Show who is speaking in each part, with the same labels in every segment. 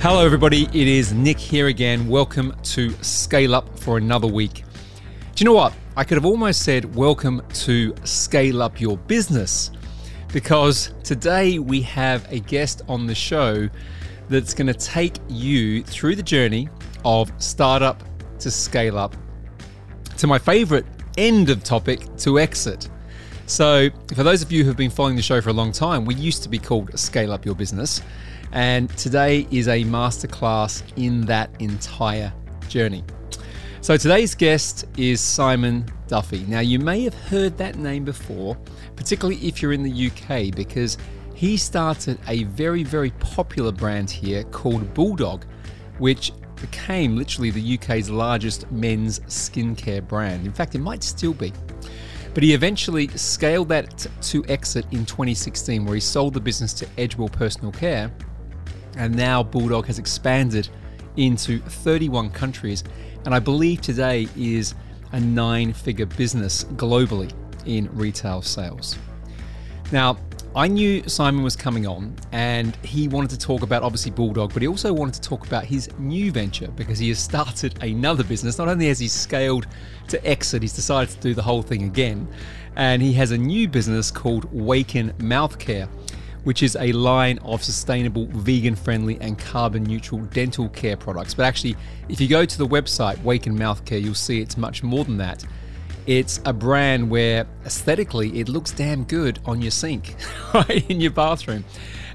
Speaker 1: Hello, everybody. It is Nick here again. Welcome to Scale Up for another week. Do you know what? I could have almost said, Welcome to Scale Up Your Business, because today we have a guest on the show that's going to take you through the journey of startup to scale up to my favorite end of topic to exit. So, for those of you who have been following the show for a long time, we used to be called Scale Up Your Business. And today is a masterclass in that entire journey. So today's guest is Simon Duffy. Now, you may have heard that name before, particularly if you're in the UK, because he started a very, very popular brand here called Bulldog, which became literally the UK's largest men's skincare brand. In fact, it might still be. But he eventually scaled that to exit in 2016, where he sold the business to Edgewell Personal Care and now Bulldog has expanded into 31 countries, and I believe today is a nine figure business globally in retail sales. Now, I knew Simon was coming on and he wanted to talk about obviously Bulldog, but he also wanted to talk about his new venture because he has started another business. Not only has he scaled to exit, he's decided to do the whole thing again. And he has a new business called Waken Mouth Care which is a line of sustainable, vegan friendly, and carbon neutral dental care products. But actually, if you go to the website, Waken Mouth Care, you'll see it's much more than that. It's a brand where aesthetically it looks damn good on your sink, right, in your bathroom,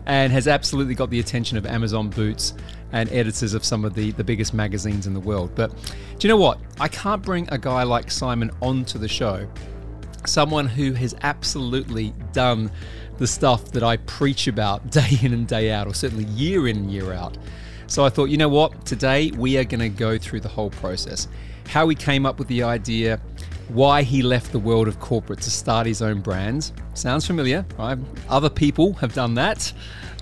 Speaker 1: and has absolutely got the attention of Amazon Boots and editors of some of the, the biggest magazines in the world. But do you know what? I can't bring a guy like Simon onto the show, someone who has absolutely done the stuff that I preach about day in and day out, or certainly year in and year out. So I thought, you know what? Today we are going to go through the whole process. How he came up with the idea, why he left the world of corporate to start his own brands. Sounds familiar, right? Other people have done that,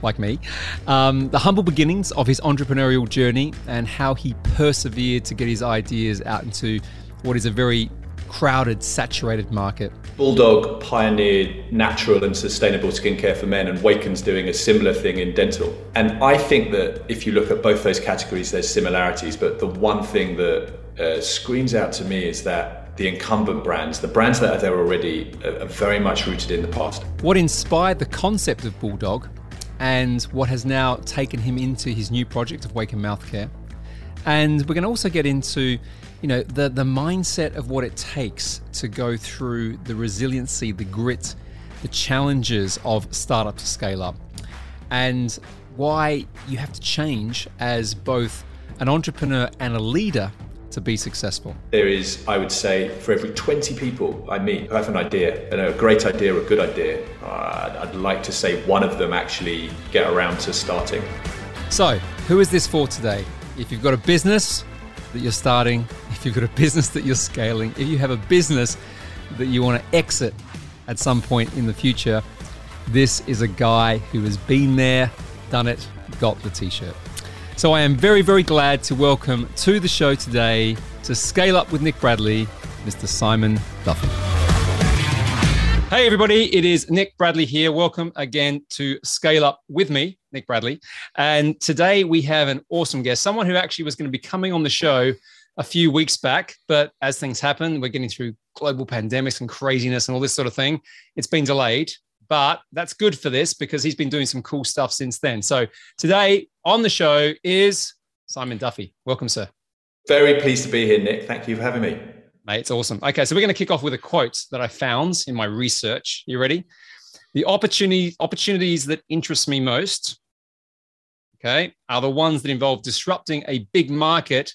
Speaker 1: like me. Um, the humble beginnings of his entrepreneurial journey and how he persevered to get his ideas out into what is a very crowded, saturated market.
Speaker 2: Bulldog pioneered natural and sustainable skincare for men, and Waken's doing a similar thing in dental. And I think that if you look at both those categories, there's similarities, but the one thing that uh, screams out to me is that the incumbent brands, the brands that are there already, are, very much rooted in the past.
Speaker 1: What inspired the concept of Bulldog and what has now taken him into his new project of Waken Mouth Care. And we're going to also get into you know the the mindset of what it takes to go through the resiliency, the grit, the challenges of startup to scale up, and why you have to change as both an entrepreneur and a leader to be successful?
Speaker 2: There is, I would say, for every 20 people I meet who have an idea, and a great idea or a good idea, uh, I'd like to say one of them actually get around to starting.
Speaker 1: So, who is this for today? If you've got a business that you're starting, if you've got a business that you're scaling, if you have a business that you want to exit at some point in the future, this is a guy who has been there, done it, got the t shirt. So I am very, very glad to welcome to the show today to Scale Up with Nick Bradley, Mr. Simon Duffy. Hey, everybody, it is Nick Bradley here. Welcome again to Scale Up with me, Nick Bradley. And today we have an awesome guest, someone who actually was going to be coming on the show a few weeks back. But as things happen, we're getting through global pandemics and craziness and all this sort of thing. It's been delayed, but that's good for this because he's been doing some cool stuff since then. So today on the show is Simon Duffy. Welcome, sir.
Speaker 2: Very pleased to be here, Nick. Thank you for having me.
Speaker 1: Mate, it's awesome. Okay, so we're going to kick off with a quote that I found in my research. You ready? The opportunity opportunities that interest me most, okay, are the ones that involve disrupting a big market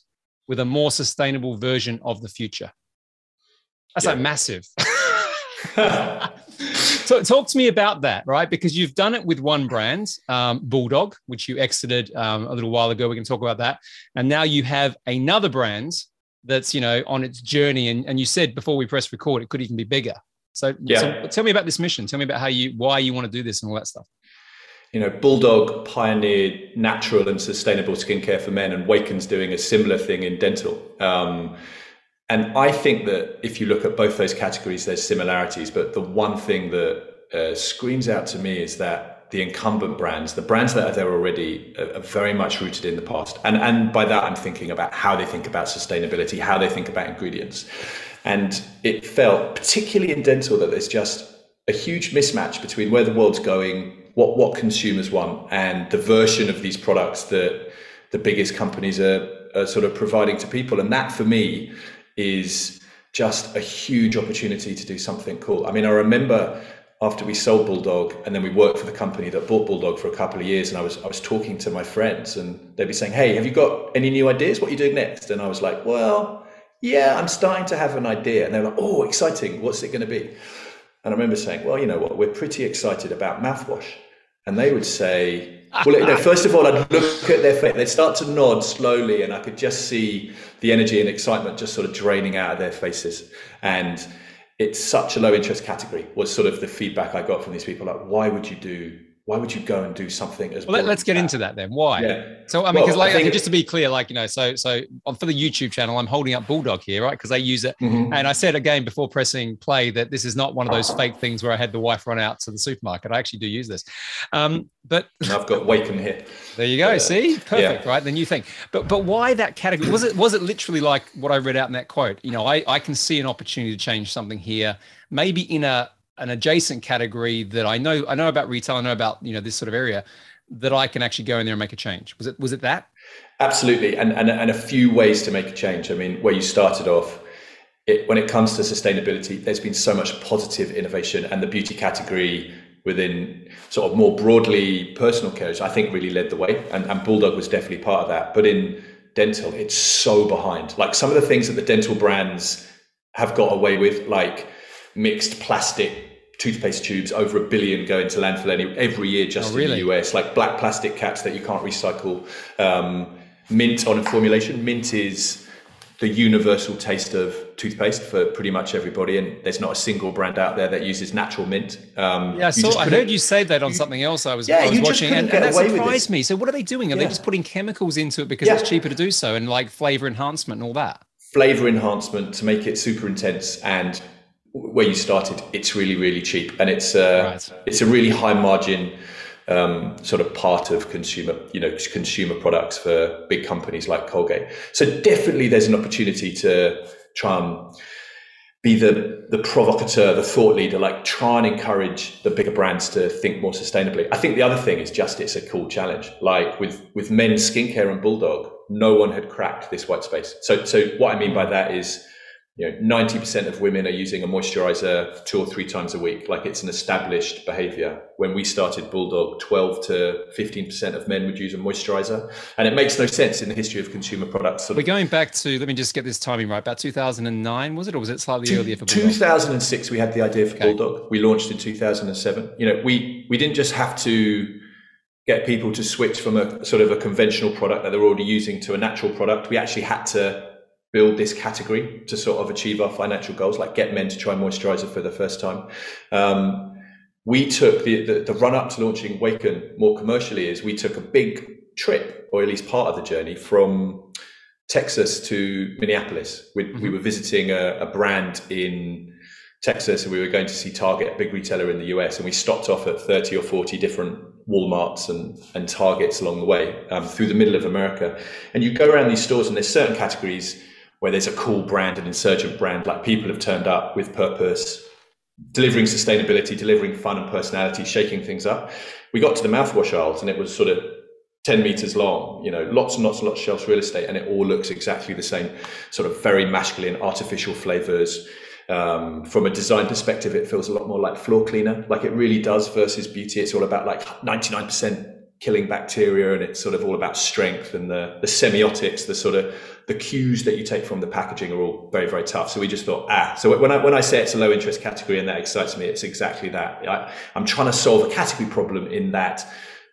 Speaker 1: with a more sustainable version of the future. That's yeah. like massive. so talk to me about that, right? Because you've done it with one brand, um, Bulldog, which you exited um, a little while ago. We can talk about that. And now you have another brand that's you know on its journey. And, and you said before we press record it could even be bigger. So, yeah. so tell me about this mission. Tell me about how you why you want to do this and all that stuff.
Speaker 2: You know bulldog pioneered natural and sustainable skincare for men and waken's doing a similar thing in dental. Um, and i think that if you look at both those categories there's similarities but the one thing that uh, screams out to me is that the incumbent brands, the brands that are there already are, very much rooted in the past. And, and by that, I'm thinking about how they think about sustainability, how they think about ingredients. And it felt, particularly in dental, that there's just a huge mismatch between where the world's going, what, what consumers want, and the version of these products that the biggest companies are, are sort of providing to people. And that for me is just a huge opportunity to do something cool. I mean, I remember after we sold Bulldog and then we worked for the company that bought Bulldog for a couple of years and I was I was talking to my friends and they'd be saying, Hey, have you got any new ideas? What are you doing next? And I was like, Well, yeah, I'm starting to have an idea. And they're like, Oh, exciting, what's it gonna be? And I remember saying, Well, you know what, we're pretty excited about mouthwash. And they would say, Well, you know, first of all, I'd look at their face, they'd start to nod slowly, and I could just see the energy and excitement just sort of draining out of their faces. And it's such a low interest category was sort of the feedback I got from these people. Like, why would you do why would you go and do something as
Speaker 1: well let's get that? into that? then. Why? Yeah. so i mean because well, like think, just to be clear like you know so so for the youtube channel i'm holding up bulldog here right? Because they use it. Mm-hmm. and i said again before pressing play that this is not one of those fake things where i had the wife run out to the supermarket. I actually do use this. Um, but
Speaker 2: i've got Waken here.
Speaker 1: There you go. Uh, see? Perfect yeah. right? The new thing. But but why that category? Was it was it literally like what i read out in that quote? You know i i can see an opportunity to change something here maybe in a an adjacent category that I know I know about retail, I know about you know this sort of area that I can actually go in there and make a change. Was it was it that?
Speaker 2: Absolutely, and and, and a few ways to make a change. I mean, where you started off, it, when it comes to sustainability, there's been so much positive innovation, and the beauty category within sort of more broadly personal care, I think really led the way, and, and Bulldog was definitely part of that. But in dental, it's so behind. Like some of the things that the dental brands have got away with, like mixed plastic toothpaste tubes over a billion go into landfill any, every year just oh, really? in the US, like black plastic caps that you can't recycle. Um, mint on a formulation. Mint is the universal taste of toothpaste for pretty much everybody, and there's not a single brand out there that uses natural mint.
Speaker 1: Um, yeah, so I heard you say that on something else I was, yeah, I was watching, and, and, that surprised me. So what are they doing? Are yeah. they just putting chemicals into it because yeah. it's cheaper to do so, and like flavor enhancement and all that?
Speaker 2: Flavor enhancement to make it super intense and where you started, it's really really cheap, and it's uh, right. it's a really high margin um, sort of part of consumer you know consumer products for big companies like Colgate. So definitely, there's an opportunity to try and be the the provocateur, the thought leader, like try and encourage the bigger brands to think more sustainably. I think the other thing is just it's a cool challenge. Like with with men's skincare and Bulldog, no one had cracked this white space. So so what I mean by that is you know, 90% of women are using a moisturizer two or three times a week. Like it's an established behavior. When we started Bulldog, 12 to 15% of men would use a moisturizer. And it makes no sense in the history of consumer products.
Speaker 1: We're going back to, let me just get this timing right, about 2009, was it? Or was it slightly
Speaker 2: Two,
Speaker 1: earlier for
Speaker 2: Bulldog? 2006, we had the idea for okay. Bulldog. We launched in 2007. You know, we, we didn't just have to get people to switch from a sort of a conventional product that they're already using to a natural product. We actually had to build this category to sort of achieve our financial goals, like get men to try moisturizer for the first time. Um, we took the, the, the, run up to launching Waken more commercially is we took a big trip, or at least part of the journey, from Texas to Minneapolis. We, mm-hmm. we were visiting a, a, brand in Texas and we were going to see Target, a big retailer in the US, and we stopped off at 30 or 40 different Walmarts and, and Targets along the way um, through the middle of America. And you go around these stores and there's certain categories where there's a cool brand, an insurgent brand, like people have turned up with purpose, delivering sustainability, delivering fun and personality, shaking things up. We got to the mouthwash aisles and it was sort of 10 meters long, you know, lots and lots and lots of shelf real estate, and it all looks exactly the same, sort of very masculine, artificial flavors. Um, from a design perspective, it feels a lot more like floor cleaner, like it really does versus beauty. It's all about like 99% killing bacteria and it's sort of all about strength and the, the semiotics, the sort of the cues that you take from the packaging are all very, very tough. So we just thought, ah, so when I, when I say it's a low interest category and that excites me, it's exactly that. I, am trying to solve a category problem in that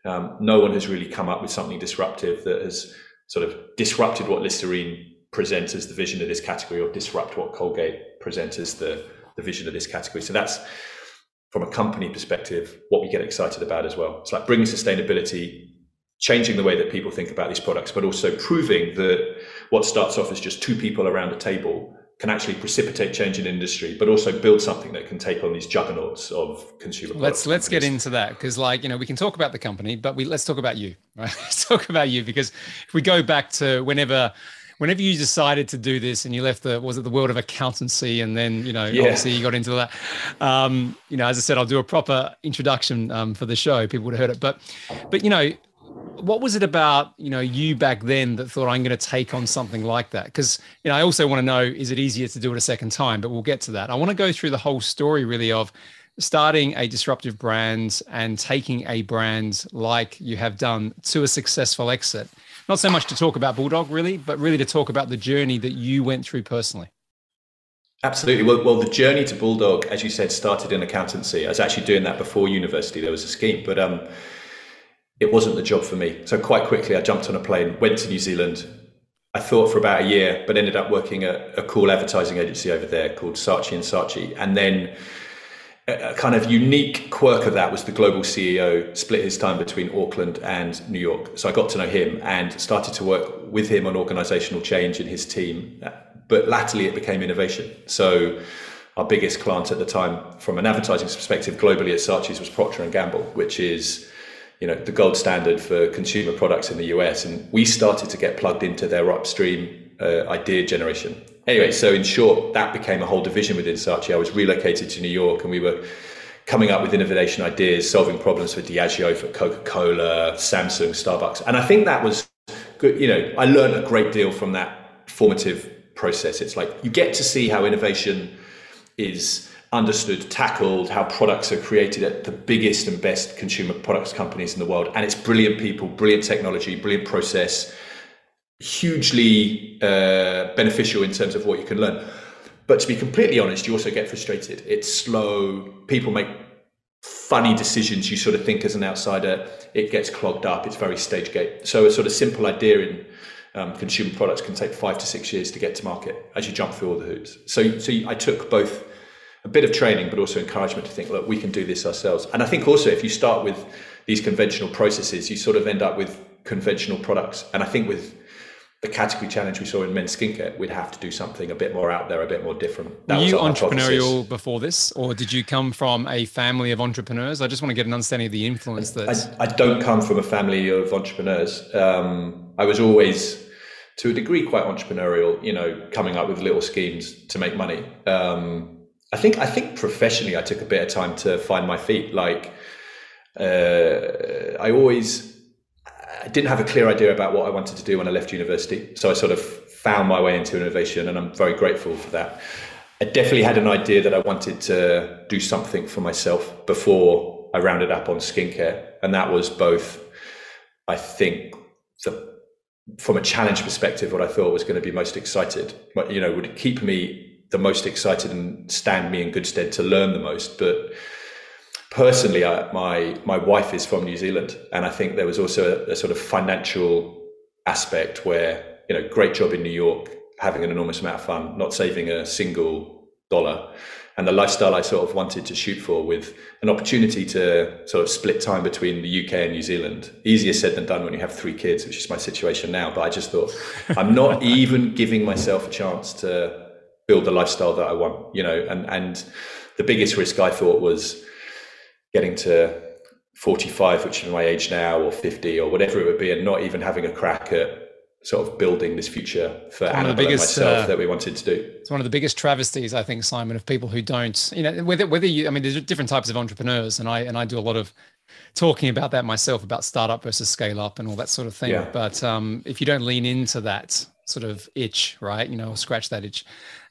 Speaker 2: um, no one has really come up with something disruptive that has sort of disrupted what Listerine presents as the vision of this category or disrupt what Colgate presents as the, the vision of this category. So that's, from a company perspective, what we get excited about as well. It's like bringing sustainability, changing the way that people think about these products, but also proving that what starts off as just two people around a table can actually precipitate change in industry, but also build something that can take on these juggernauts of consumer.
Speaker 1: Let's let's get into that because, like you know, we can talk about the company, but we let's talk about you. Right? let's talk about you because if we go back to whenever whenever you decided to do this and you left the was it the world of accountancy and then you know yeah. obviously you got into that um, you know as i said i'll do a proper introduction um, for the show. People would have heard it. But but you know what was it about you know you back then that thought i'm going to take on something like that? Because you know i also want to know is it easier to do it a second time? But we'll get to that. I want to go through the whole story really of starting a disruptive brand and taking a brand like you have done to a successful exit not so much to talk about bulldog really but really to talk about the journey that you went through personally
Speaker 2: Absolutely. Well, well, the journey to Bulldog, as you said, started in accountancy. I was actually doing that before university. There was a scheme, but um, it wasn't the job for me. So quite quickly, I jumped on a plane, went to New Zealand. I thought for about a year, but ended up working at a cool advertising agency over there called Saatchi and Saatchi. And then a kind of unique quirk of that was the global CEO split his time between Auckland and New York. So I got to know him and started to work with him on organizational change in his team. But latterly, it became innovation. So our biggest client at the time, from an advertising perspective globally at Saatchi's, was Procter and Gamble, which is you know the gold standard for consumer products in the US, and we started to get plugged into their upstream uh, idea generation. Anyway, so in short, that became a whole division within Saatchi. I was relocated to New York, and we were coming up with innovation ideas, solving problems for Diageo, for Coca Cola, Samsung, Starbucks, and I think that was good. You know, I learned a great deal from that formative process. It's like you get to see how innovation is understood, tackled how products are created at the biggest and best consumer products companies in the world. And it's brilliant people, brilliant technology, brilliant process, hugely uh, beneficial in terms of what you can learn. But to be completely honest, you also get frustrated. It's slow. People make funny decisions you sort of think as an outsider. It gets clogged up. It's very stage gate. So a sort of simple idea in um, consumer products can take five to six years to get to market as you jump through all the hoops. So, so I took both a bit of training, but also encouragement to think, look, we can do this ourselves. And I think also if you start with these conventional processes, you sort of end up with conventional products. And I think with the category challenge we saw in men's skincare, we'd have to do something a bit more out there, a bit more different.
Speaker 1: That Were you entrepreneurial hypothesis. before this, or did you come from a family of entrepreneurs? I just want to get an understanding of the influence that.
Speaker 2: I, I don't come from a family of entrepreneurs. Um, I was always, to a degree, quite entrepreneurial. You know, coming up with little schemes to make money. Um, I think I think professionally, I took a bit of time to find my feet. Like uh, I always I didn't have a clear idea about what I wanted to do when I left university, so I sort of found my way into innovation, and I'm very grateful for that. I definitely had an idea that I wanted to do something for myself before I rounded up on skincare, and that was both, I think, the from a challenge perspective, what I thought was going to be most excited, you know, would keep me the most excited and stand me in good stead to learn the most. But personally, I, my my wife is from New Zealand, and I think there was also a, a, sort of financial aspect where you know, great job in New York, having an enormous amount of fun, not saving a single dollar. And the lifestyle I sort of wanted to shoot for with an opportunity to sort of split time between the UK and New Zealand. Easier said than done when you have three kids, which is my situation now. But I just thought, I'm not even giving myself a chance to build the lifestyle that I want, you know, and, and the biggest risk I thought was getting to 45, which is my age now, or 50, or whatever it would be, and not even having a crack at sort of building this future for Annabelle biggest, and myself uh, that we wanted to do.
Speaker 1: It's one of the biggest travesties, I think, Simon, of people who don't, you know, whether whether you, I mean, there's different types of entrepreneurs, and I and I do a lot of talking about that myself about startup versus scale up and all that sort of thing. Yeah. But um, if you don't lean into that sort of itch, right, you know, scratch that itch,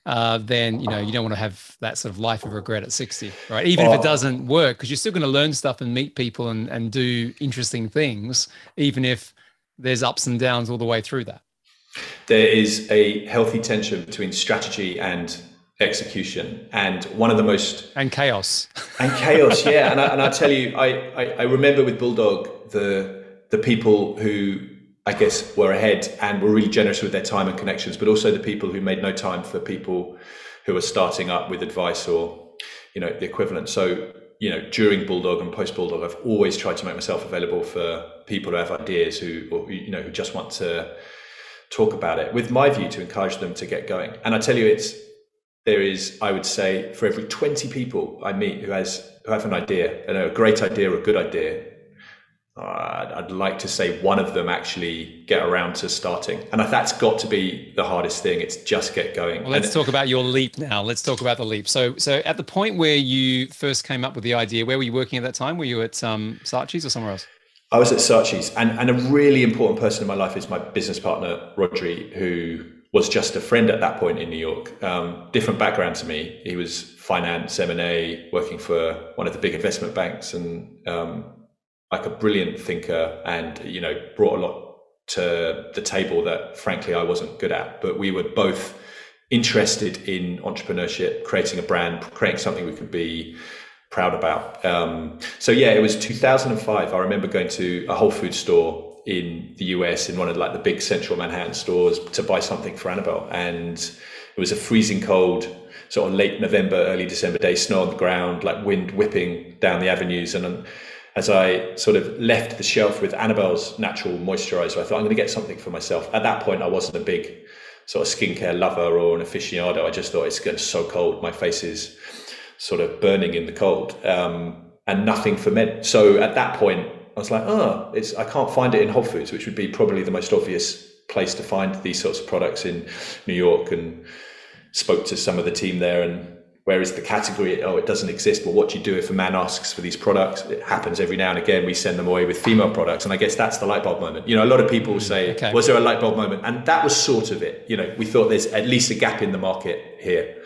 Speaker 1: uh, then you know you don't want to have that sort of life of regret at 60 right? Even oh. if it doesn't work because you're still going to learn stuff and meet people and, and do interesting things even if there's ups and downs all the way through that.
Speaker 2: There is a healthy tension between strategy and execution and one of the most
Speaker 1: and chaos.
Speaker 2: And chaos yeah. And I, and I tell you I, I i remember with bulldog the the people who I guess, were ahead and were really generous with their time and connections, but also the people who made no time for people who are starting up with advice or, you know, the equivalent. So, you know, during Bulldog and post Bulldog, I've always tried to make myself available for people who have ideas who, or, you know, who just want to talk about it with my view to encourage them to get going. And I tell you, it's, there is, I would say, for every 20 people I meet who has who have an idea, and a great idea or a good idea, uh, I'd like to say one of them actually get around to starting, and that's got to be the hardest thing. It's just get going.
Speaker 1: Well, let's and talk about your leap now. Let's talk about the leap. So, so at the point where you first came up with the idea, where were you working at that time? Were you at um, Saatchi's or somewhere else?
Speaker 2: I was at Saatchi's, and, and a really important person in my life is my business partner, Rodri, who was just a friend at that point in New York. Um, different background to me. He was finance, M&A, working for one of the big investment banks and um, like a brilliant thinker and, you know, brought a lot to the table that frankly I wasn't good at. But we were both interested in entrepreneurship, creating a brand, creating something we could be proud about. Um, so yeah, it was 2005. I remember going to a Whole Food store in the US in one of like the big central Manhattan stores to buy something for Annabelle, and it was a freezing cold, sort of late November, early December day, snow on the ground, like wind whipping down the avenues, and as I sort of left the shelf with Annabelle's natural moisturizer, I thought I'm going to get something for myself. At that point, I wasn't a big sort of skincare lover or an aficionado. I just thought it's getting so cold, my face is sort of burning in the cold, um, and nothing for men. So at that point, I was like, oh, it's I can't find it in Whole Foods, which would be probably the most obvious place to find these sorts of products in New York. And spoke to some of the team there, and where is the category? Oh, it doesn't exist. Well, what do you do if a man asks for these products? It happens every now and again. We send them away with female products, and I guess that's the light bulb moment. You know, a lot of people say, okay. "Was there a light bulb moment?" And that was sort of it. You know, we thought there's at least a gap in the market here.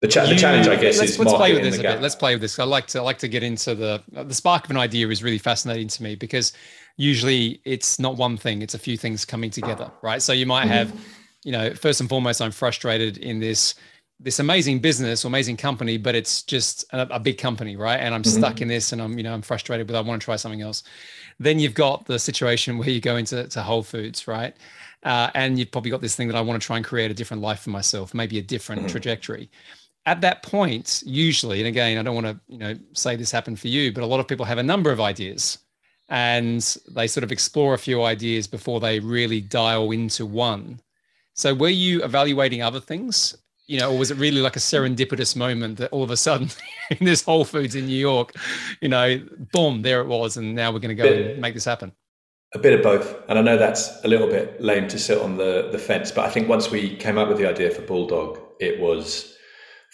Speaker 2: The, cha- you, the challenge, I guess, let's, is let's
Speaker 1: play with this a bit. Let's play with this. I like to I like to get into the the spark of an idea is really fascinating to me because usually it's not one thing; it's a few things coming together, right? So you might mm-hmm. have, you know, first and foremost, I'm frustrated in this this amazing business or amazing company, but it's just a, a big company, right? And I'm mm-hmm. stuck in this, and I'm you know I'm frustrated, but I want to try something else. Then you've got the situation where you go into to Whole Foods, right? Uh, and you've probably got this thing that I want to try and create a different life for myself, maybe a different mm-hmm. trajectory at that point, usually, and again, I don't want to, you know, say this happened for you, but a lot of people have a number of ideas and they sort of explore a few ideas before they really dial into one. So were you evaluating other things? You know, or was it really like a serendipitous moment that all of a sudden in this Whole Foods in New York, you know, boom, there it was, and now we're going to go bit, and make this happen?
Speaker 2: A bit of both, and I know that's a little bit lame to sit on the the fence, but I think once we came up with the idea for Bulldog, it was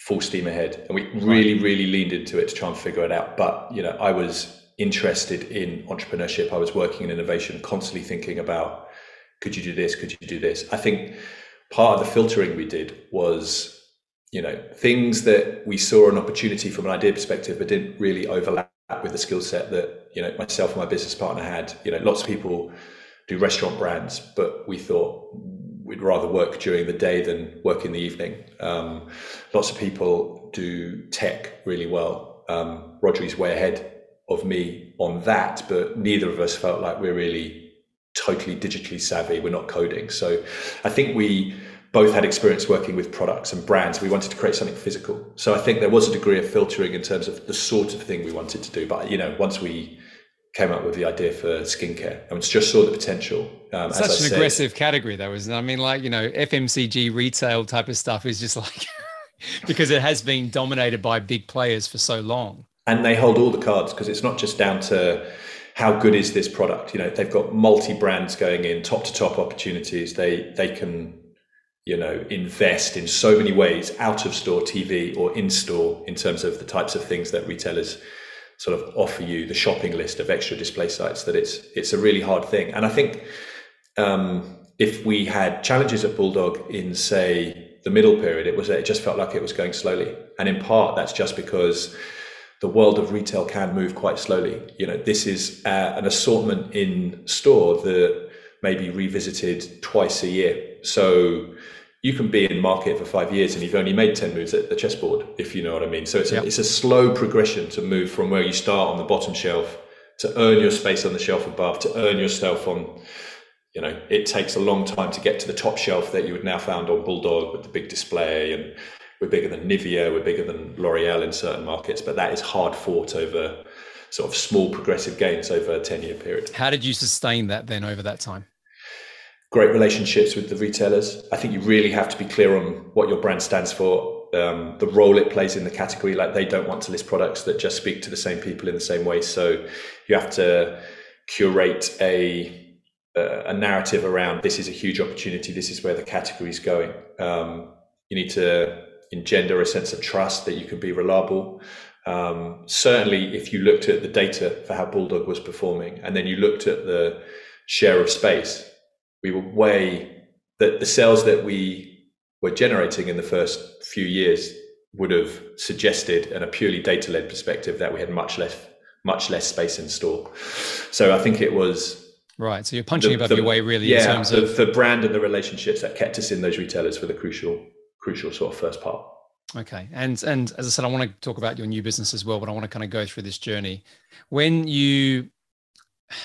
Speaker 2: full steam ahead. And we really, really leaned into it to try and figure it out. But, you know, I was interested in entrepreneurship. I was working in innovation, constantly thinking about could you do this? Could you do this? I think part of the filtering we did was, you know, things that we saw an opportunity from an idea perspective, but didn't really overlap with the skill set that, you know, myself and my business partner had. You know, lots of people do restaurant brands, but we thought we'd rather work during the day than work in the evening. Um, lots of people do tech really well. Um, Rodri's way ahead of me on that, but neither of us felt like we're really totally digitally savvy. We're not coding. So I think we both had experience working with products and brands. We wanted to create something physical. So I think there was a degree of filtering in terms of the sort of thing we wanted to do. But, you know, once we came up with the idea for skincare and just saw the potential.
Speaker 1: Um, Such an said. aggressive category, though, isn't it? I mean, like, you know, FMCG retail type of stuff is just like, because it has been dominated by big players for so long.
Speaker 2: And they hold all the cards because it's not just down to how good is this product. You know, they've got multi brands going in, top to top opportunities. They they can, you know, invest in so many ways out of store TV or in store in terms of the types of things that retailers sort of offer you the shopping list of extra display sites that it's it's a really hard thing. And I think um, if we had challenges at Bulldog in say the middle period, it was it just felt like it was going slowly. And in part, that's just because the world of retail can move quite slowly. You know, this is uh, an assortment in store that may be revisited twice a year. So you can be in market for five years and you've only made 10 moves at the chessboard, if you know what I mean. So it's, yep. a, it's a slow progression to move from where you start on the bottom shelf to earn your space on the shelf above, to earn yourself on, you know, it takes a long time to get to the top shelf that you would now found on Bulldog with the big display. And we're bigger than Nivea, we're bigger than L'Oreal in certain markets, but that is hard fought over sort of small progressive gains over a 10 year period.
Speaker 1: How did you sustain that then over that time?
Speaker 2: Great relationships with the retailers. I think you really have to be clear on what your brand stands for, um, the role it plays in the category. Like they don't want to list products that just speak to the same people in the same way. So you have to curate a a narrative around this is a huge opportunity. This is where the category is going. Um, you need to engender a sense of trust that you can be reliable. Um, certainly, if you looked at the data for how Bulldog was performing, and then you looked at the share of space, we were way that the sales that we were generating in the first few years would have suggested, in a purely data-led perspective, that we had much less much less space in store. So I think it was
Speaker 1: right. So you're punching the, above the, your weight, really.
Speaker 2: Yeah,
Speaker 1: in terms
Speaker 2: the,
Speaker 1: of
Speaker 2: the brand and the relationships that kept us in those retailers for the crucial crucial sort of first part.
Speaker 1: Okay. And and as I said, I want to talk about your new business as well, but I want to kind of go through this journey. When you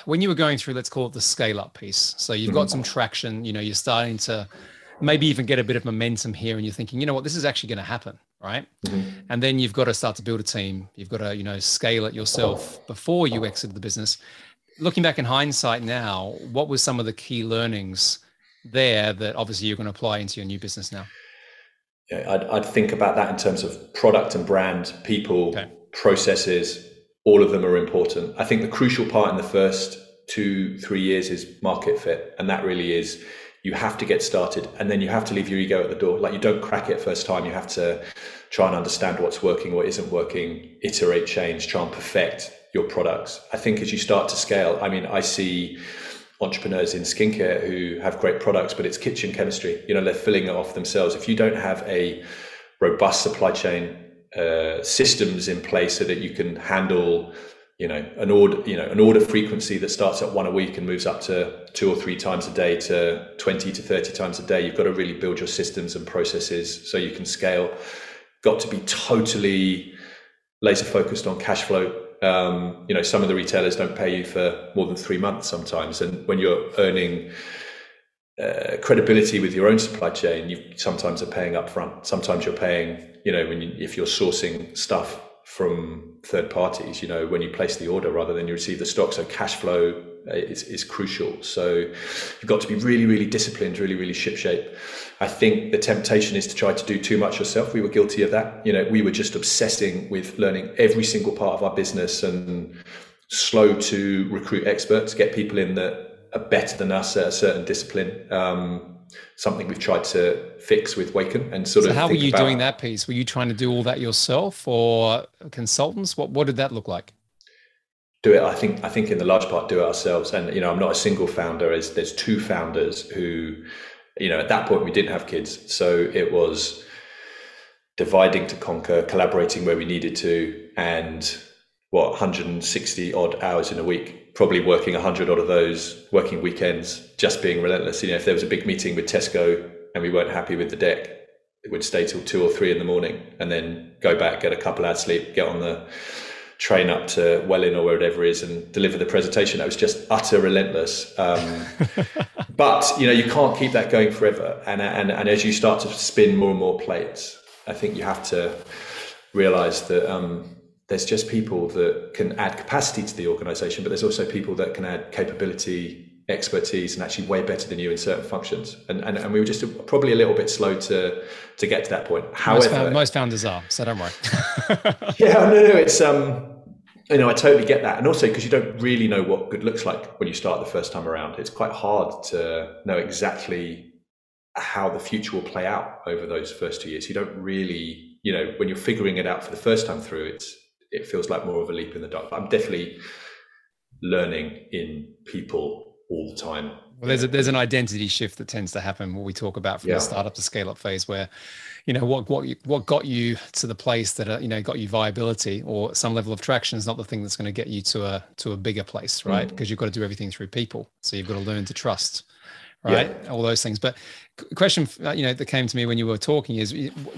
Speaker 1: when you were going through, let's call it the scale up piece. So you've got mm-hmm. some traction, you know, you're starting to maybe even get a bit of momentum here and you're thinking, you know what, this is actually going to happen. Right. Mm-hmm. And then you've got to start to build a team. You've got to, you know, scale it yourself before you exit the business. Looking back in hindsight now, what were some of the key learnings there that obviously you're going to apply into your new business now?
Speaker 2: Yeah, I'd, I'd think about that in terms of product and brand, people, okay. processes, all of them are important. I think the crucial part in the first two, three years is market fit. And that really is you have to get started and then you have to leave your ego at the door. Like you don't crack it first time. You have to try and understand what's working, what isn't working, iterate, change, try and perfect your products. I think as you start to scale, I mean, I see entrepreneurs in skincare who have great products, but it's kitchen chemistry. You know, they're filling it off themselves. If you don't have a robust supply chain uh, systems in place so that you can handle you know an order you know an order frequency that starts at one a week and moves up to two or three times a day to 20 to 30 times a day. You've got to really build your systems and processes so you can scale. Got to be totally laser focused on cash flow. Um, you know some of the retailers don't pay you for more than three months sometimes. And when you're earning uh, credibility with your own supply chain, you sometimes are paying up front. Sometimes you're paying, you know, when you, if you're sourcing stuff from third parties, you know, when you place the order rather than you receive the stock. So cash flow uh, is, is crucial. So you've got to be really, really disciplined, really, really shipshape. I think the temptation is to try to do too much yourself. We were guilty of that. You know, we were just obsessing with learning every single part of our business and slow to recruit experts, get people in that are better than us at a certain discipline. Um, something we've tried to fix with Waken and sort
Speaker 1: so
Speaker 2: of.
Speaker 1: How were you about, doing that piece? Were you trying to do all that yourself or consultants? What what did that look like?
Speaker 2: Do it. I think. I think in the large part, do it ourselves. And you know, I'm not a single founder. As there's two founders who, you know, at that point we didn't have kids, so it was dividing to conquer, collaborating where we needed to, and what 160 odd hours in a week probably working 100 odd of those, working weekends, just being relentless. You know, if there was a big meeting with Tesco and we weren't happy with the deck, it would stay till two or three in the morning and then go back, get a couple hours sleep, get on the train up to Welwyn or wherever it is and deliver the presentation. That was just utter relentless. Um, but you know, you can't keep that going forever. And, and, and as you start to spin more and more plates, I think you have to realize that, um, there's just people that can add capacity to the organization, but there's also people that can add capability, expertise, and actually way better than you in certain functions. And, and, and we were just probably a little bit slow to to get to that point. However,
Speaker 1: most, most founders are, so don't worry.
Speaker 2: yeah, no, no, it's um, you know, I totally get that, and also because you don't really know what good looks like when you start the first time around. It's quite hard to know exactly how the future will play out over those first two years. You don't really, you know, when you're figuring it out for the first time through, it's it feels like more of a leap in the dark. But I'm definitely learning in people all the time.
Speaker 1: Well, there's a, there's an identity shift that tends to happen when we talk about from yeah. the startup to scale up phase, where you know what what you, what got you to the place that uh, you know got you viability or some level of traction is not the thing that's going to get you to a to a bigger place, right? Mm. Because you've got to do everything through people, so you've got to learn to trust right? Yeah. all those things. But question uh, you know that came to me when you were talking is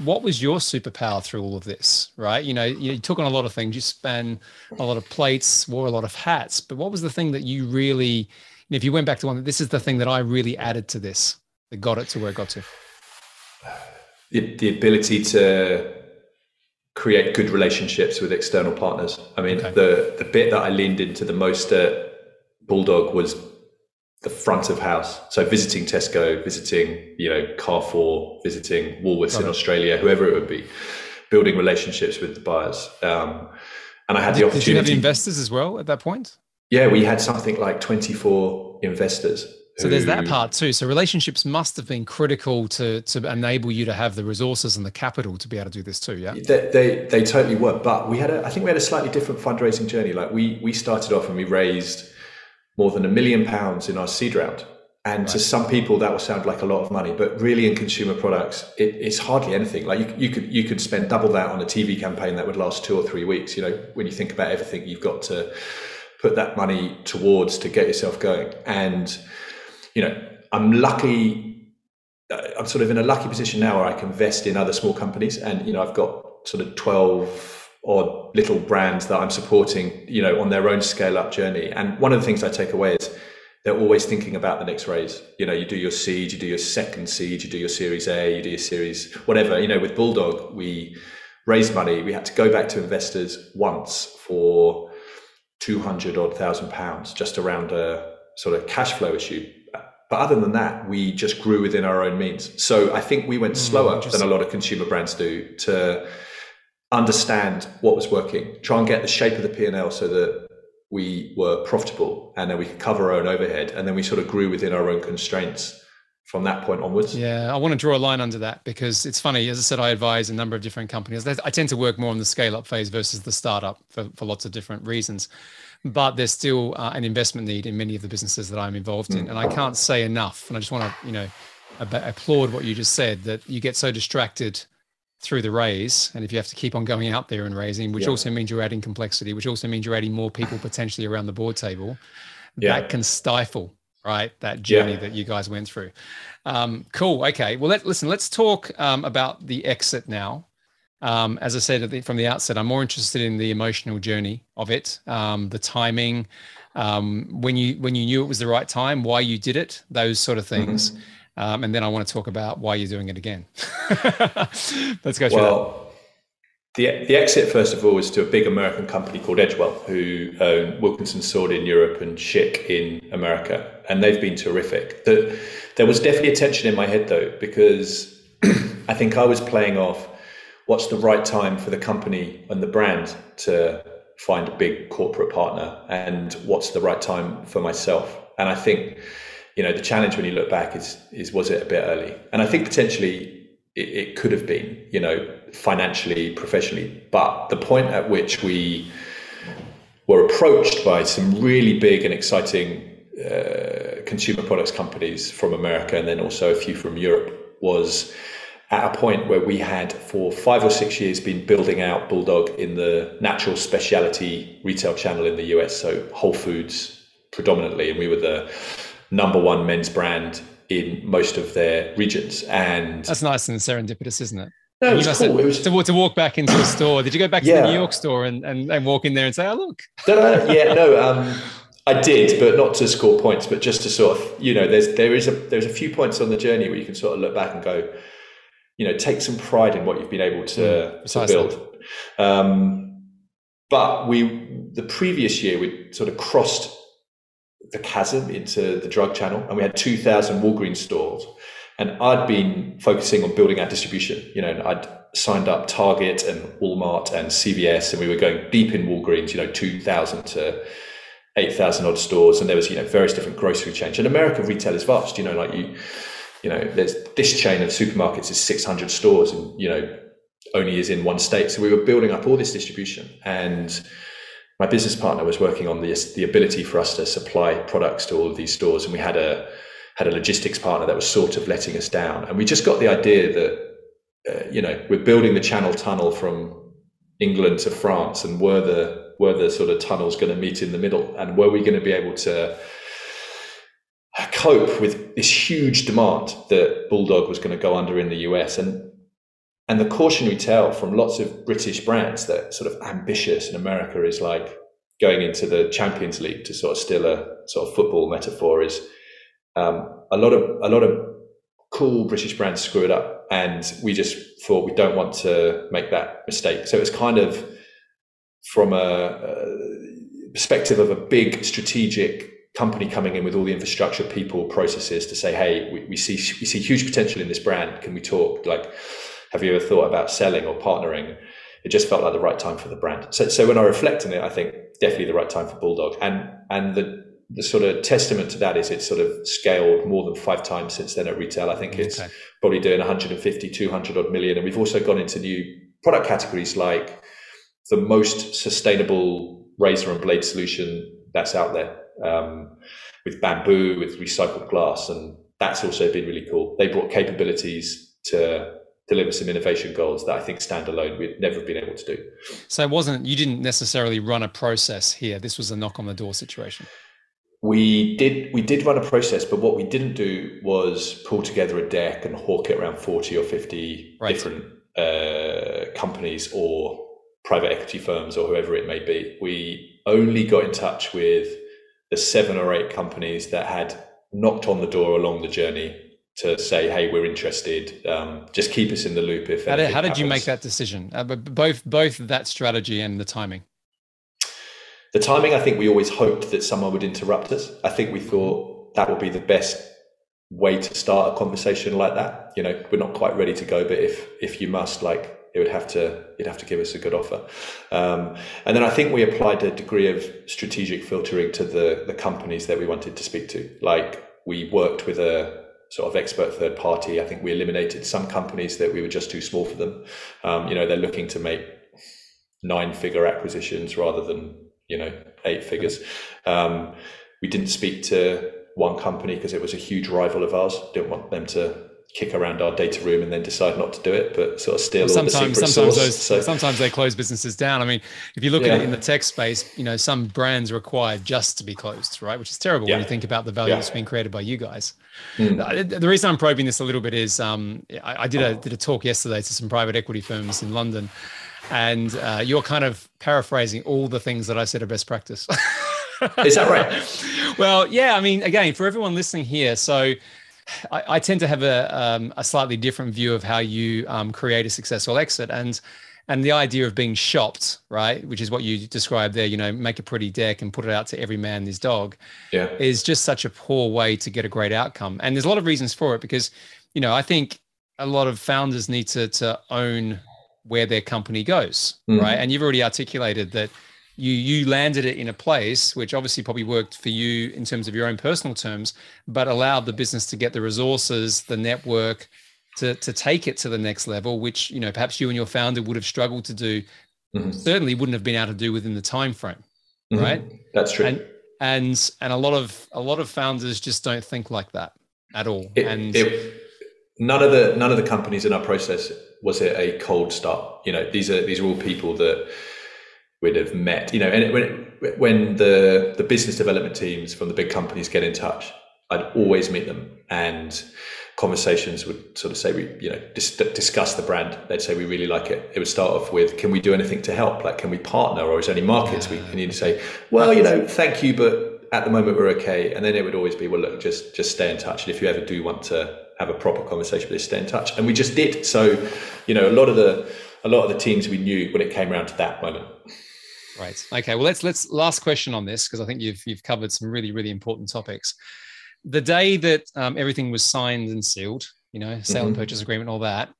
Speaker 1: what was your superpower through all of this right? You know you took on a lot of things you span a lot of plates wore a lot of hats but what was the thing that you really if you went back to one this is the thing that i really added to this that got it to where it got to.
Speaker 2: The, the ability to create good relationships with external partners. I mean okay. the the bit that i leaned into the most at bulldog was the front of house. So visiting Tesco, visiting, you know, Carrefour, visiting Woolworths in Australia, whoever it would be, building relationships with the buyers. Um, and I had
Speaker 1: did,
Speaker 2: the opportunity.
Speaker 1: Did you have investors as well at that point?
Speaker 2: Yeah, we had something like 24 investors.
Speaker 1: So there's that part too. So relationships must have been critical to to enable you to have the resources and the capital to be able to do this too. Yeah,
Speaker 2: they they, they totally were. But we had a, I think we had a slightly different fundraising journey. Like we we started off and we raised more than a million pounds in our seed round. And right. to some people, that will sound like a lot of money, but really in consumer products, it, it's hardly anything. Like you, you could you could spend double that on a TV campaign that would last two or three weeks. You know, when you think about everything you've got to put that money towards to get yourself going. And you know, I'm lucky. Uh, I'm sort of in a lucky position now where I can invest in other small companies, and you know, I've got sort of twelve or little brands that I'm supporting, you know, on their own scale up journey. And one of the things I take away is they're always thinking about the next raise. You know, you do your seed, you do your second seed, you do your series A, you do your series whatever. You know, with Bulldog, we raised money. We had to go back to investors once for two hundred odd thousand pounds, just around a sort of cash flow issue. But other than that, we just grew within our own means. So I think we went mm, slower than a lot of consumer brands do to understand what was working, try and get the shape of the P&L so that we were profitable and then we could cover our own overhead and then we sort of grew within our own constraints from that point onwards.
Speaker 1: Yeah, I want to draw a line under that because it's funny. As I said, I advise a number of different companies. I tend to work more on the scale up phase versus the startup for, for lots of different reasons. But there's still uh, an investment need in many of the businesses that I'm involved in. Mm. And I can't say enough. And I just want to, you know, applaud what you just said that you get so distracted through the raise and if you have to keep on going out there and raising which yeah. also means you're adding complexity which also means you're adding more people potentially around the board table yeah. that can stifle right that journey yeah. that you guys went through um, cool okay well let, listen let's talk um, about the exit now um, as i said from the outset i'm more interested in the emotional journey of it um, the timing um, when you when you knew it was the right time why you did it those sort of things mm-hmm um, and then I want to talk about why you're doing it again. Let's go through well,
Speaker 2: that. The, the exit, first of all, was to a big American company called Edgewell, who own Wilkinson Sword in Europe and Schick in America. And they've been terrific. The, there was definitely a tension in my head, though, because I think I was playing off what's the right time for the company and the brand to find a big corporate partner and what's the right time for myself. And I think you know the challenge when you look back is is was it a bit early? And i think potentially it, it could have been you know financially professionally. But the point at which we were approached by some really big and exciting uh, consumer products companies from america and then also a few from europe was at a point where we had for five or six years been building out bulldog in the natural specialty retail channel in the us so whole foods predominantly. And we were the number one men's brand in most of their regions. And
Speaker 1: that's nice and serendipitous, isn't it?
Speaker 2: No, it was cool.
Speaker 1: It was... To, to, walk back into a store. Did you go back yeah. to the New York store and, and, and walk in there and say, "Oh, look"?
Speaker 2: No, no, yeah, no. Um, I did, but not to score points, but just to sort of, you know, there's there is a there's a few points on the journey where you can sort of look back and go, you know, take some pride in what you've been able to, mm, to build. Um, but we the previous year we sort of crossed the chasm into the drug channel, and we had 2,000 Walgreens stores. And I'd been focusing on building our distribution. You know, I'd signed up Target and Walmart and CVS, and we were going deep in Walgreens. You know, 2,000 to 8,000 odd stores, and there was you know various different grocery chains. And American retail is vast. You know, like you, you know, there's this chain of supermarkets is 600 stores, and you know, only is in one state. So we were building up all this distribution and my business partner was working on the the ability for us to supply products to all of these stores, and we had a had a logistics partner that was sort of letting us down. And we just got the idea that uh, you know we're building the Channel Tunnel from England to France, and were the were the sort of tunnels going to meet in the middle, and were we going to be able to cope with this huge demand that Bulldog was going to go under in the US, and and the cautionary tale from lots of British brands that sort of ambitious in America is like going into the Champions League to sort of steal a sort of football metaphor is um, a lot of a lot of cool British brands screw it up, and we just thought we don't want to make that mistake. So it's kind of from a, a perspective of a big strategic company coming in with all the infrastructure, people, processes to say, hey, we, we see we see huge potential in this brand. Can we talk? Like, have you ever thought about selling or partnering? It just felt like the right time for the brand. So, so when I reflect on it, I think definitely the right time for Bulldog. And and the the sort of testament to that is it's sort of scaled more than five times since then at retail. I think it's okay. probably doing 150, 200 odd million. And we've also gone into new product categories like the most sustainable razor and blade solution that's out there um, with bamboo, with recycled glass. And that's also been really cool. They brought capabilities to deliver some innovation goals that I think standalone we'd never have been able to do.
Speaker 1: So it wasn't, you didn't necessarily run a process here. This was a knock on the door situation.
Speaker 2: We did we did run a process, but what we didn't do was pull together a deck and hawk it around 40 or 50 right. different uh, companies or private equity firms or whoever it may be. We only got in touch with the seven or eight companies that had knocked on the door along the journey to say, "Hey, we're interested. Um, just keep us in the loop." If
Speaker 1: how did, how did you make that decision? Uh, both both that strategy and the timing.
Speaker 2: The timing, I think, we always hoped that someone would interrupt us. I think we thought that would be the best way to start a conversation like that. You know, we're not quite ready to go, but if if you must, like it would have to you'd have to give us a good offer. Um, and then I think we applied a degree of strategic filtering to the the companies that we wanted to speak to. Like we worked with a sort of expert third party. I think we eliminated some companies that we were just too small for them. Um, you know, they're looking to make nine figure acquisitions rather than you know eight figures. Um, we didn't speak to one company because it was a huge rival of ours. Didn't want them to kick around our data room and then decide not to do it, but sort of steal well, sometimes,
Speaker 1: sometimes sauce. Those, so, sometimes they close businesses down. I mean, if you look yeah. at it in the tech space, you know, some brands require just to be closed, right? Which is terrible yeah. when you think about the value yeah. that's being created by you guys. Mm. The reason I'm probing this a little bit is um, I, I, did a did a talk yesterday to some private equity firms in London, and uh, you're kind of paraphrasing all the things that I said are best practice.
Speaker 2: is that right?
Speaker 1: well, yeah. I mean, again, for everyone listening here, so I, I tend to have a, um, a slightly different view of how you um, create a successful exit, and and the idea of being shopped, right, which is what you described there. You know, make a pretty deck and put it out to every man his dog.
Speaker 2: Yeah,
Speaker 1: is just such a poor way to get a great outcome, and there's a lot of reasons for it because you know I think a lot of founders need to to own where their company goes, mm. right, and you've already articulated that you you landed it in a place which obviously probably worked for you in terms of your own personal terms, but allowed the business to get the resources, the network to to take it to the next level, which you know perhaps you and your founder would have struggled to do. Mm-hmm. Certainly wouldn't have been able to do within the time frame, mm-hmm. right?
Speaker 2: That's true.
Speaker 1: And, and and a lot of a lot of founders just don't think like that at all.
Speaker 2: It,
Speaker 1: and
Speaker 2: it, none of the none of the companies in our process was it a cold start. You know, these are these are all people that we'd have met. You know, and when when the the business development teams from the big companies get in touch, I'd always meet them and conversations would sort of say we you know dis- discuss the brand. They'd say we really like it. It would start off with can we do anything to help? Like can we partner or is there any markets we need to say well you know thank you but at the moment we're okay. And then it would always be well look just just stay in touch. And if you ever do want to have a proper conversation with us stay in touch. And we just did. So you know a lot of the a lot of the teams we knew when it came around to that moment.
Speaker 1: Right. Okay. Well, let's let's last question on this because I think you've you've covered some really really important topics. The day that um, everything was signed and sealed, you know, sale mm-hmm. and purchase agreement, all that.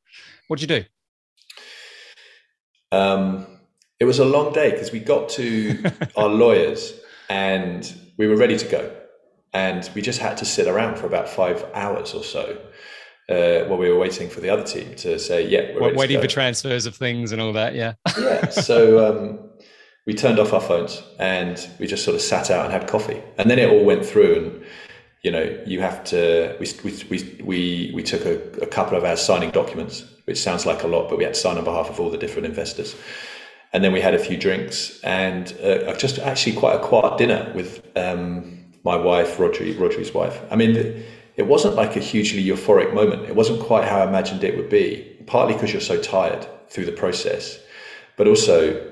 Speaker 1: What did you do?
Speaker 2: Um, it was a long day because we got to our lawyers and we were ready to go, and we just had to sit around for about five hours or so uh, while we were waiting for the other team to say, "Yeah,
Speaker 1: we're waiting for transfers of things and all that." Yeah.
Speaker 2: yeah. So um, we turned off our phones and we just sort of sat out and had coffee. And then it all went through and you know, you have to, we, we, we, we took a, a couple of hours signing documents, which sounds like a lot, but we had to sign on behalf of all the different investors. And then we had a few drinks and uh, just actually quite a quiet dinner with um, my wife, Rodri, Rodri's wife. I mean, it wasn't like a hugely euphoric moment. It wasn't quite how I imagined it would be, partly because you're so tired through the process, but also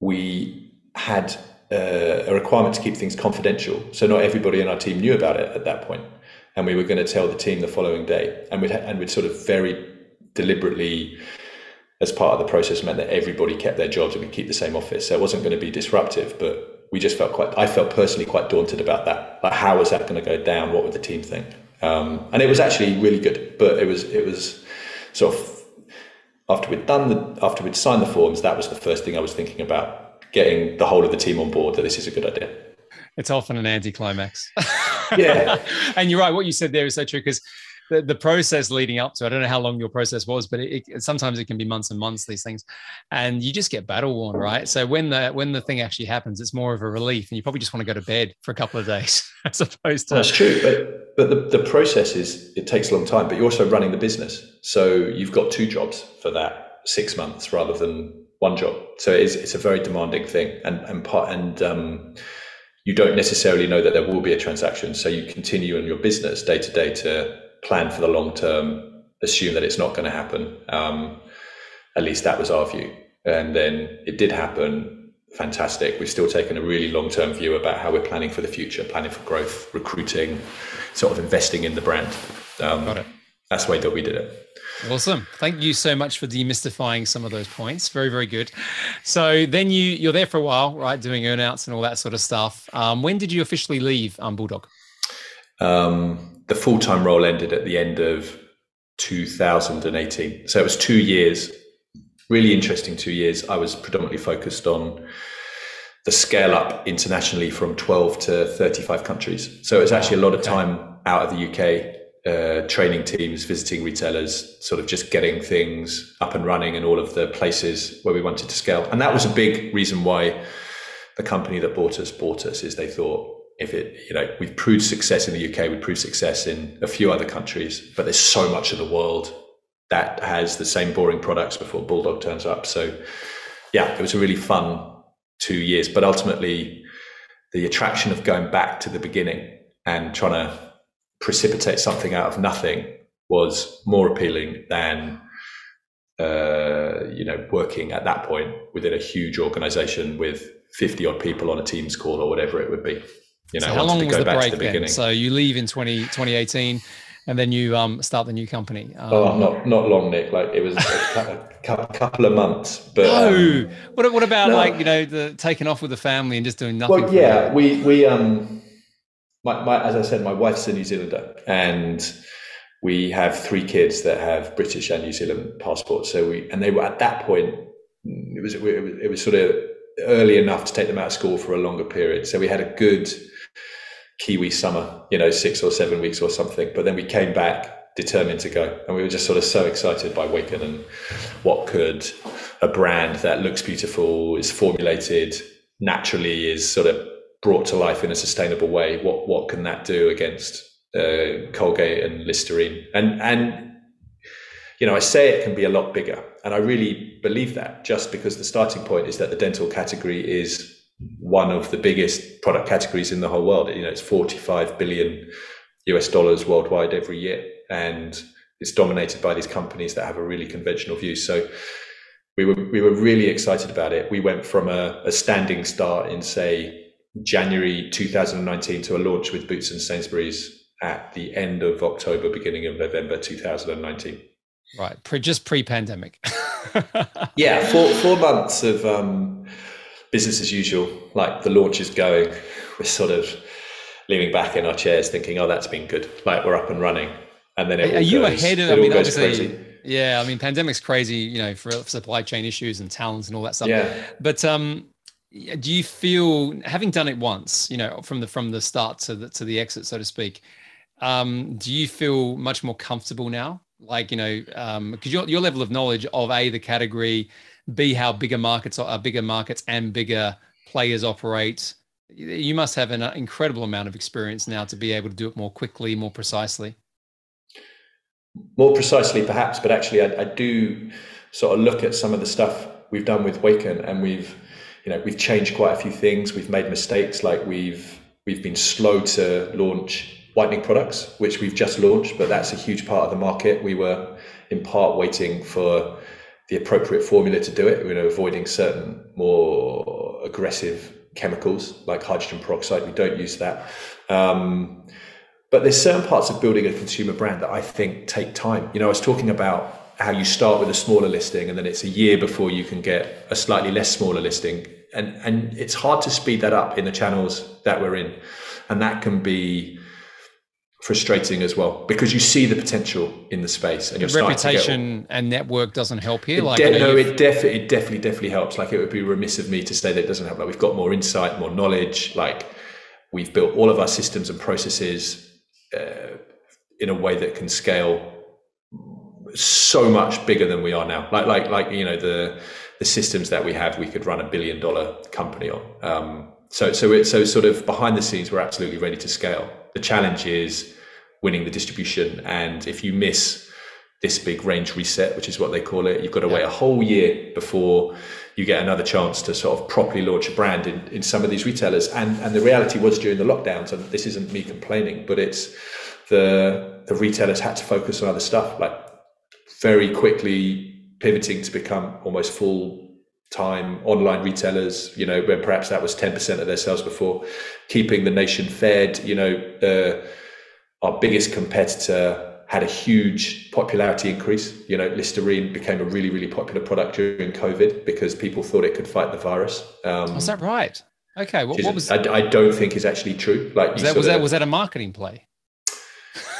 Speaker 2: we had uh, a requirement to keep things confidential. So not everybody in our team knew about it at that point. And we were going to tell the team the following day. And we'd, and we'd sort of very deliberately, as part of the process, meant that everybody kept their jobs and we keep the same office. So it wasn't going to be disruptive, but we just felt quite. I felt personally quite daunted about that. Like, how is that going to go down? What would the team think? Um, and it was actually really good, but it was it was sort of after we'd done the after we'd signed the forms, that was the first thing I was thinking about getting the whole of the team on board that this is a good idea.
Speaker 1: It's often an anticlimax.
Speaker 2: Yeah,
Speaker 1: and you're right. What you said there is so true because the, the process leading up to I don't know how long your process was, but it, it, sometimes it can be months and months. These things, and you just get battle worn, right? So when the when the thing actually happens, it's more of a relief, and you probably just want to go to bed for a couple of days as opposed to.
Speaker 2: That's true, but but the, the process is it takes a long time. But you're also running the business, so you've got two jobs for that six months rather than one job. So it is, it's a very demanding thing, and and part and. Um, you don't necessarily know that there will be a transaction. So you continue in your business day to day to plan for the long term, assume that it's not going to happen. Um, at least that was our view. And then it did happen. Fantastic. We've still taken a really long term view about how we're planning for the future, planning for growth, recruiting, sort of investing in the brand. Um, Got it. That's why we did it.
Speaker 1: Awesome. Thank you so much for demystifying some of those points. Very, very good. So then you you're there for a while, right? Doing earnouts and all that sort of stuff. Um, when did you officially leave um, Bulldog?
Speaker 2: Um, the full time role ended at the end of 2018. So it was two years, really interesting two years. I was predominantly focused on the scale up internationally from 12 to 35 countries. So it was actually a lot of time out of the UK, uh, training teams, visiting retailers, sort of just getting things up and running in all of the places where we wanted to scale. And that was a big reason why the company that bought us bought us is they thought if it, you know, we've proved success in the UK, we've proved success in a few other countries, but there's so much of the world that has the same boring products before Bulldog turns up. So, yeah, it was a really fun two years, but ultimately, the attraction of going back to the beginning and trying to precipitate something out of nothing was more appealing than uh, you know working at that point within a huge organization with 50 odd people on a team's call or whatever it would be
Speaker 1: you know, so how long was the break the then? So you leave in 20, 2018 and then you um, start the new company.
Speaker 2: Um, oh, not not long, Nick. Like it was a, couple of months. But
Speaker 1: no, um, what what about no. like you know the taking off with the family and just doing nothing?
Speaker 2: Well, yeah, we we um, my, my as I said, my wife's a New Zealander, and we have three kids that have British and New Zealand passports. So we and they were at that point. It was it was, it was sort of early enough to take them out of school for a longer period. So we had a good Kiwi summer, you know, six or seven weeks or something. But then we came back determined to go. And we were just sort of so excited by Waken and what could a brand that looks beautiful, is formulated naturally, is sort of brought to life in a sustainable way. What what can that do against uh, Colgate and Listerine? And and you know, I say it can be a lot bigger, and I really believe that just because the starting point is that the dental category is one of the biggest product categories in the whole world. You know, it's 45 billion US dollars worldwide every year, and it's dominated by these companies that have a really conventional view. So we were we were really excited about it. We went from a, a standing start in say January 2019 to a launch with Boots and Sainsbury's at the end of October, beginning of November 2019.
Speaker 1: Right, pre, just pre-pandemic.
Speaker 2: yeah, four four months of um, business as usual, like the launch is going, we're sort of leaning back in our chairs thinking, oh, that's been good. Like we're up and running. And then it
Speaker 1: Are you
Speaker 2: goes,
Speaker 1: ahead of, I mean, obviously, yeah, I mean, pandemic's crazy, you know, for supply chain issues and talents and all that stuff.
Speaker 2: Yeah.
Speaker 1: But, um, do you feel having done it once, you know, from the, from the start to the, to the exit, so to speak, um, do you feel much more comfortable now? Like, you know, um, because your, your level of knowledge of a, the category, B, how bigger markets are bigger markets and bigger players operate. You must have an incredible amount of experience now to be able to do it more quickly, more precisely.
Speaker 2: More precisely, perhaps, but actually, I, I do sort of look at some of the stuff we've done with Waken, and we've, you know, we've changed quite a few things. We've made mistakes, like we've we've been slow to launch whitening products, which we've just launched, but that's a huge part of the market. We were in part waiting for the appropriate formula to do it. We're avoiding certain more aggressive chemicals like hydrogen peroxide. We don't use that. Um, but there's certain parts of building a consumer brand that I think take time. You know, I was talking about how you start with a smaller listing and then it's a year before you can get a slightly less smaller listing. and and it's hard to speed that up in the channels that we're in, and that can be frustrating as well because you see the potential in the space and
Speaker 1: your reputation and network doesn't help here.
Speaker 2: Like, de- no, it definitely, it definitely, definitely helps. Like, it would be remiss of me to say that it doesn't help. Like, we've got more insight, more knowledge. Like, we've built all of our systems and processes uh, in a way that can scale so much bigger than we are now. Like, like, like you know, the the systems that we have, we could run a billion dollar company on. Um, so, so it, so sort of behind the scenes, we're absolutely ready to scale. The challenge is winning the distribution. And if you miss this big range reset, which is what they call it, you've got to yeah. wait a whole year before you get another chance to sort of properly launch a brand in, in some of these retailers. And and the reality was during the lockdowns, and this isn't me complaining, but it's the the retailers had to focus on other stuff, like very quickly pivoting to become almost full time online retailers, you know, where perhaps that was 10% of their sales before, keeping the nation fed, you know, uh, our biggest competitor had a huge popularity increase. You know, Listerine became a really, really popular product during COVID because people thought it could fight the virus.
Speaker 1: Um, was that right? Okay,
Speaker 2: what, what was? I, I, don't think is actually true. Like,
Speaker 1: was that was, that was that a marketing play?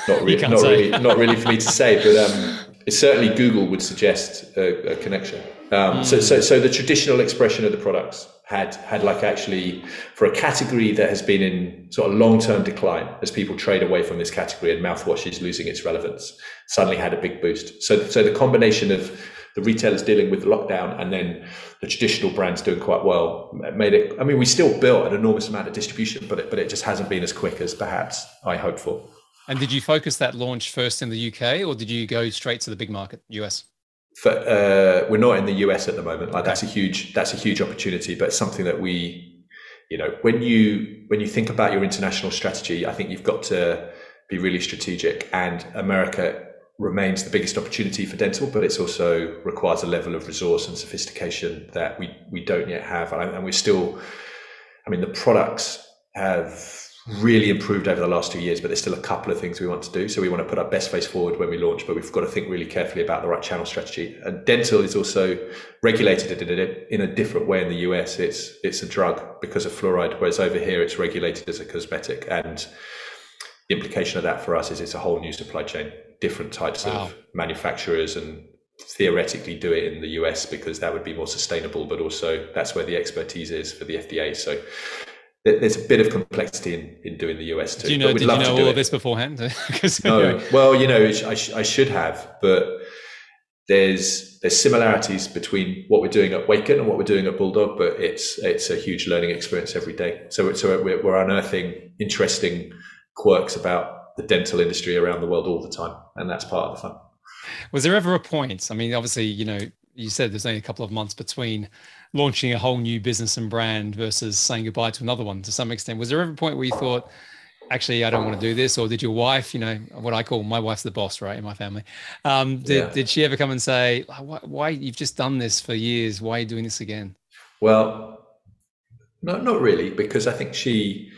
Speaker 2: Not really, not really, not really for me to say, but um, certainly Google would suggest a, a connection. Um, mm. So, so, so the traditional expression of the products had had like actually for a category that has been in sort of long term decline as people trade away from this category and mouthwash is losing its relevance, suddenly had a big boost. So, so the combination of the retailers dealing with the lockdown and then the traditional brands doing quite well made it. I mean, we still built an enormous amount of distribution, but it, but it just hasn't been as quick as perhaps I hoped for.
Speaker 1: And did you focus that launch first in the UK or did you go straight to the big market, US?
Speaker 2: For, uh, we're not in the US at the moment. Like okay. that's a huge that's a huge opportunity, but something that we, you know, when you when you think about your international strategy, I think you've got to be really strategic. And America remains the biggest opportunity for dental, but it's also requires a level of resource and sophistication that we we don't yet have, and, and we're still. I mean, the products have really improved over the last two years, but there's still a couple of things we want to do. So we want to put our best face forward when we launch, but we've got to think really carefully about the right channel strategy. And dental is also regulated in a, different way in the US. It's it's a drug because of fluoride, whereas over here it's regulated as a cosmetic. And the implication of that for us is it's a whole new supply chain, different types wow. of manufacturers and theoretically do it in the US because that would be more sustainable, but also that's where the expertise is for the FDA. So there's a bit of complexity in, in doing the US too.
Speaker 1: Do you know, did you know all it. of this beforehand?
Speaker 2: no, well, you know, I, I should have, but there's there's similarities between what we're doing at Waken and what we're doing at Bulldog, but it's it's a huge learning experience every day. So so we're, we're unearthing interesting quirks about the dental industry around the world all the time, and that's part of the fun.
Speaker 1: Was there ever a point? I mean, obviously, you know, you said there's only a couple of months between launching a whole new business and brand versus saying goodbye to another one to some extent. Was there ever a point where you thought, actually, I don't want to do this? Or did your wife, you know, what I call my wife's the boss, right, in my family? Um, did, yeah. did she ever come and say, why, why, you've just done this for years? Why are you doing this again?
Speaker 2: Well, no, not really, because I think she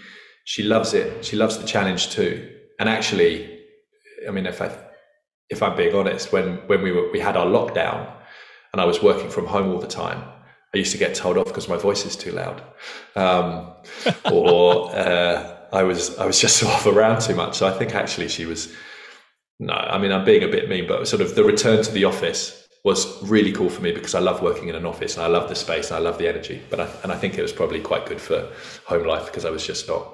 Speaker 2: she loves it. She loves the challenge too. And actually, I mean, if I if I'm being honest, when when we were we had our lockdown, and I was working from home all the time, I used to get told off because my voice is too loud, um, or uh, I was I was just sort of around too much. So I think actually she was. No, I mean I'm being a bit mean, but sort of the return to the office was really cool for me because I love working in an office and I love the space and I love the energy. But I, and I think it was probably quite good for home life because I was just not.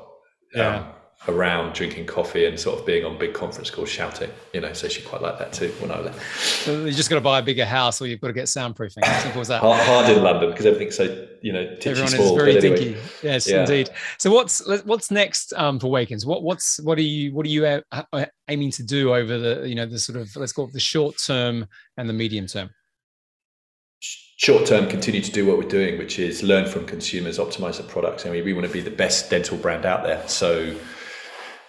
Speaker 2: Yeah. Um, around drinking coffee and sort of being on big conference calls shouting, you know, so she quite liked that too when I left.
Speaker 1: You just got to buy a bigger house or you've got to get soundproofing. simple as that.
Speaker 2: Hard, hard in London because everything's so, you know, Everyone small, is very anyway. dinky.
Speaker 1: Yes, yeah. indeed. So what's, what's next um, for Wakens? What, what's, what are you, what are you uh, aiming to do over the, you know, the sort of, let's call it the short term and the medium term?
Speaker 2: short term continue to do what we're doing which is learn from consumers optimize the products I mean we want to be the best dental brand out there so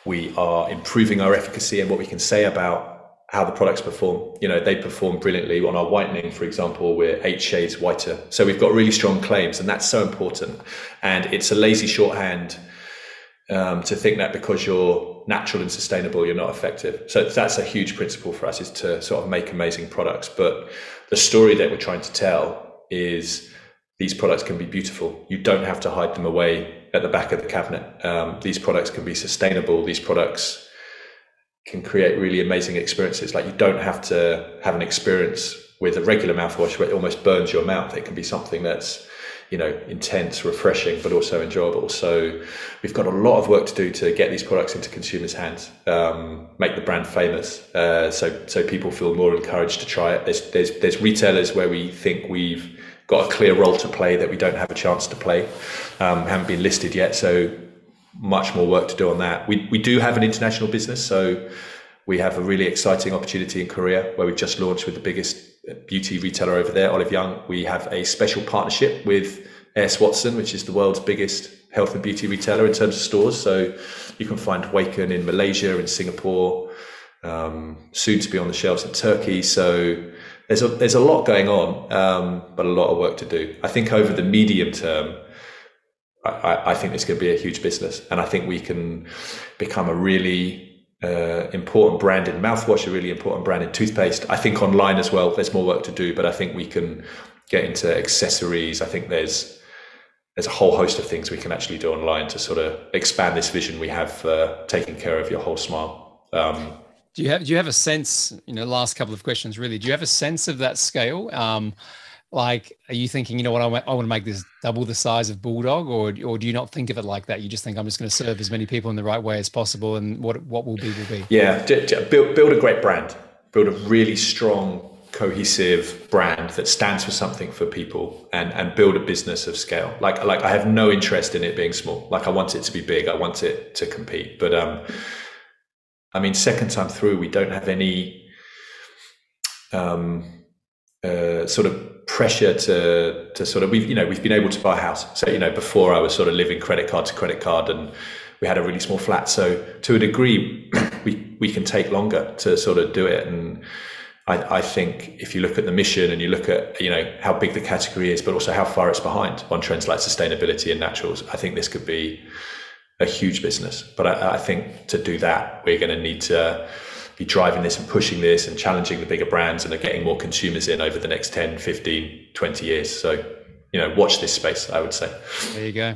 Speaker 2: we are improving our efficacy and what we can say about how the products perform. You know, they perform brilliantly on our whitening, for example, we're eight shades whiter. So we've got really strong claims, and that's so important. And it's a lazy shorthand um, to think that because you're natural and sustainable, you're not effective. So that's a huge principle for us is to sort of make amazing products. But the story that we're trying to tell is these products can be beautiful. You don't have to hide them away at the back of the cabinet. Um, these products can be sustainable. These products can create really amazing experiences. Like you don't have to have an experience with a regular mouthwash where it almost burns your mouth. It can be something that's you know intense, refreshing, but also enjoyable. So we've got a lot of work to do to get these products into consumers' hands, um, make the brand famous, uh, so so people feel more encouraged to try it. There's there's there's retailers where we think we've got a clear role to play that we don't have a chance to play, um, haven't been listed yet. So much more work to do on that. We we do have an international business, so we have a really exciting opportunity in Korea where we've just launched with the biggest beauty retailer over there, Olive Young. We have a special partnership with AS Watson, which is the world's biggest health and beauty retailer in terms of stores. So you can find Waken in Malaysia and Singapore, um, soon to be on the shelves in Turkey. So there's a, there's a lot going on, um, but a lot of work to do. I think over the medium term, I, I think this could be a huge business, and I think we can become a really uh, important brand in mouthwash, a really important brand in toothpaste. I think online as well, there's more work to do, but I think we can get into accessories. I think there's there's a whole host of things we can actually do online to sort of expand this vision we have for taking care of your whole smile. Um,
Speaker 1: do you have do you have a sense? You know, last couple of questions really. Do you have a sense of that scale? Um, like, are you thinking, you know what, I, want, I want to make this double the size of Bulldog, or or do you not think of it like that? You just think I'm just going to serve as many people in the right way as possible, and what what will be will be.
Speaker 2: Yeah, build build a great brand, build a really strong, cohesive brand that stands for something for people, and and build a business of scale. Like like I have no interest in it being small. Like I want it to be big. I want it to compete. But um, I mean, second time through, we don't have any um, uh, sort of pressure to to sort of we've you know we've been able to buy a house. So you know before I was sort of living credit card to credit card, and we had a really small flat. So to a degree, we we can take longer to sort of do it. And I, I think if you look at the mission and you look at you know how big the category is, but also how far it's behind on trends like sustainability and naturals, I think this could be a huge business. But I, I think to do that, we're going to need to be driving this and pushing this and challenging the bigger brands and are getting more consumers in over the next 10, 15, 20 years. So, you know, watch this space, I would say.
Speaker 1: There you go.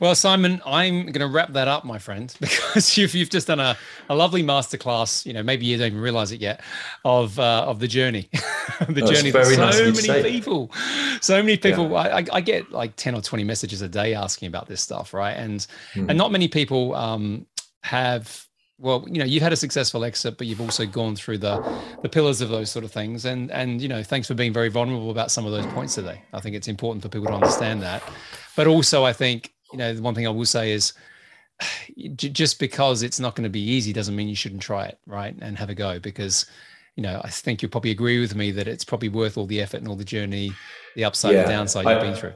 Speaker 1: Well, Simon, I'm going to wrap that up, my friend, because you've, you've just done a, a lovely masterclass. You know, maybe you don't even realize it yet of uh, of the journey, the oh, journey that so nice many people, so many people. I, I, get like ten or twenty messages a day asking about this stuff, right? And mm. and not many people um, have well you know you've had a successful exit but you've also gone through the the pillars of those sort of things and and you know thanks for being very vulnerable about some of those points today i think it's important for people to understand that but also i think you know the one thing i will say is just because it's not going to be easy doesn't mean you shouldn't try it right and have a go because you know i think you'll probably agree with me that it's probably worth all the effort and all the journey the upside yeah, and downside you've been through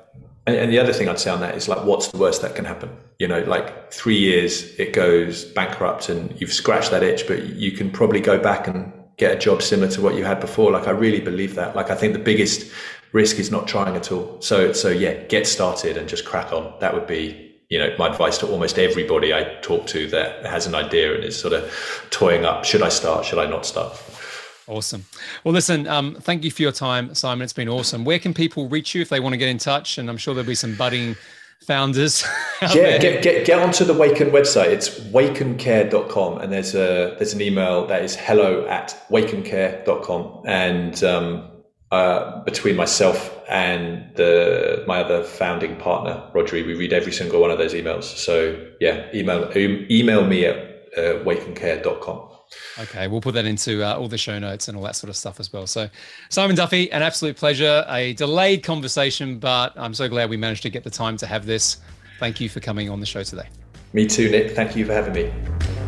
Speaker 2: and, and, the other thing I'd say on that is like, what's the worst that can happen? You know, like three years, it goes bankrupt and you've scratched that itch, but you can probably go back and get a job similar to what you had before. Like, I really believe that. Like, I think the biggest risk is not trying at all. So, so yeah, get started and just crack on. That would be, you know, my advice to almost everybody I talk to that has an idea and is sort of toying up. Should I start? Should I not start?
Speaker 1: Awesome. Well, listen, um, thank you for your time, Simon. It's been awesome. Where can people reach you if they want to get in touch? And I'm sure there'll be some budding founders.
Speaker 2: yeah, get, get, get onto the Waken website. It's wakencare.com. And there's a there's an email that is hello at wakencare.com. And um, uh, between myself and the, my other founding partner, Rodri, we read every single one of those emails. So yeah, email, email me at uh, wakencare.com.
Speaker 1: Okay, we'll put that into uh, all the show notes and all that sort of stuff as well. So, Simon Duffy, an absolute pleasure. A delayed conversation, but I'm so glad we managed to get the time to have this. Thank you for coming on the show today.
Speaker 2: Me too, Nick. Thank you for having me.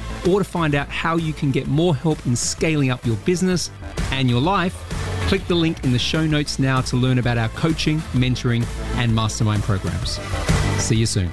Speaker 1: or to find out how you can get more help in scaling up your business and your life, Click the link in the show notes now to learn about our coaching, mentoring, and mastermind programs. See you soon.